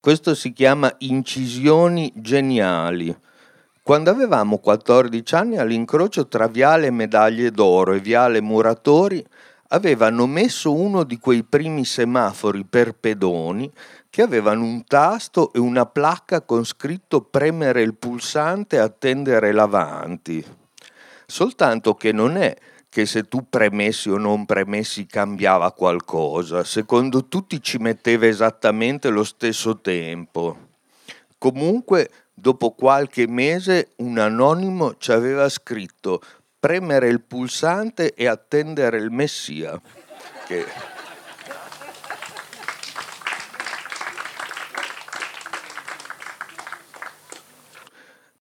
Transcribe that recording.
Questo si chiama incisioni geniali. Quando avevamo 14 anni all'incrocio tra Viale Medaglie d'Oro e Viale Muratori avevano messo uno di quei primi semafori per pedoni che avevano un tasto e una placca con scritto premere il pulsante e attendere l'avanti. Soltanto che non è che se tu premessi o non premessi cambiava qualcosa, secondo tutti ci metteva esattamente lo stesso tempo. Comunque, dopo qualche mese, un anonimo ci aveva scritto premere il pulsante e attendere il Messia. Che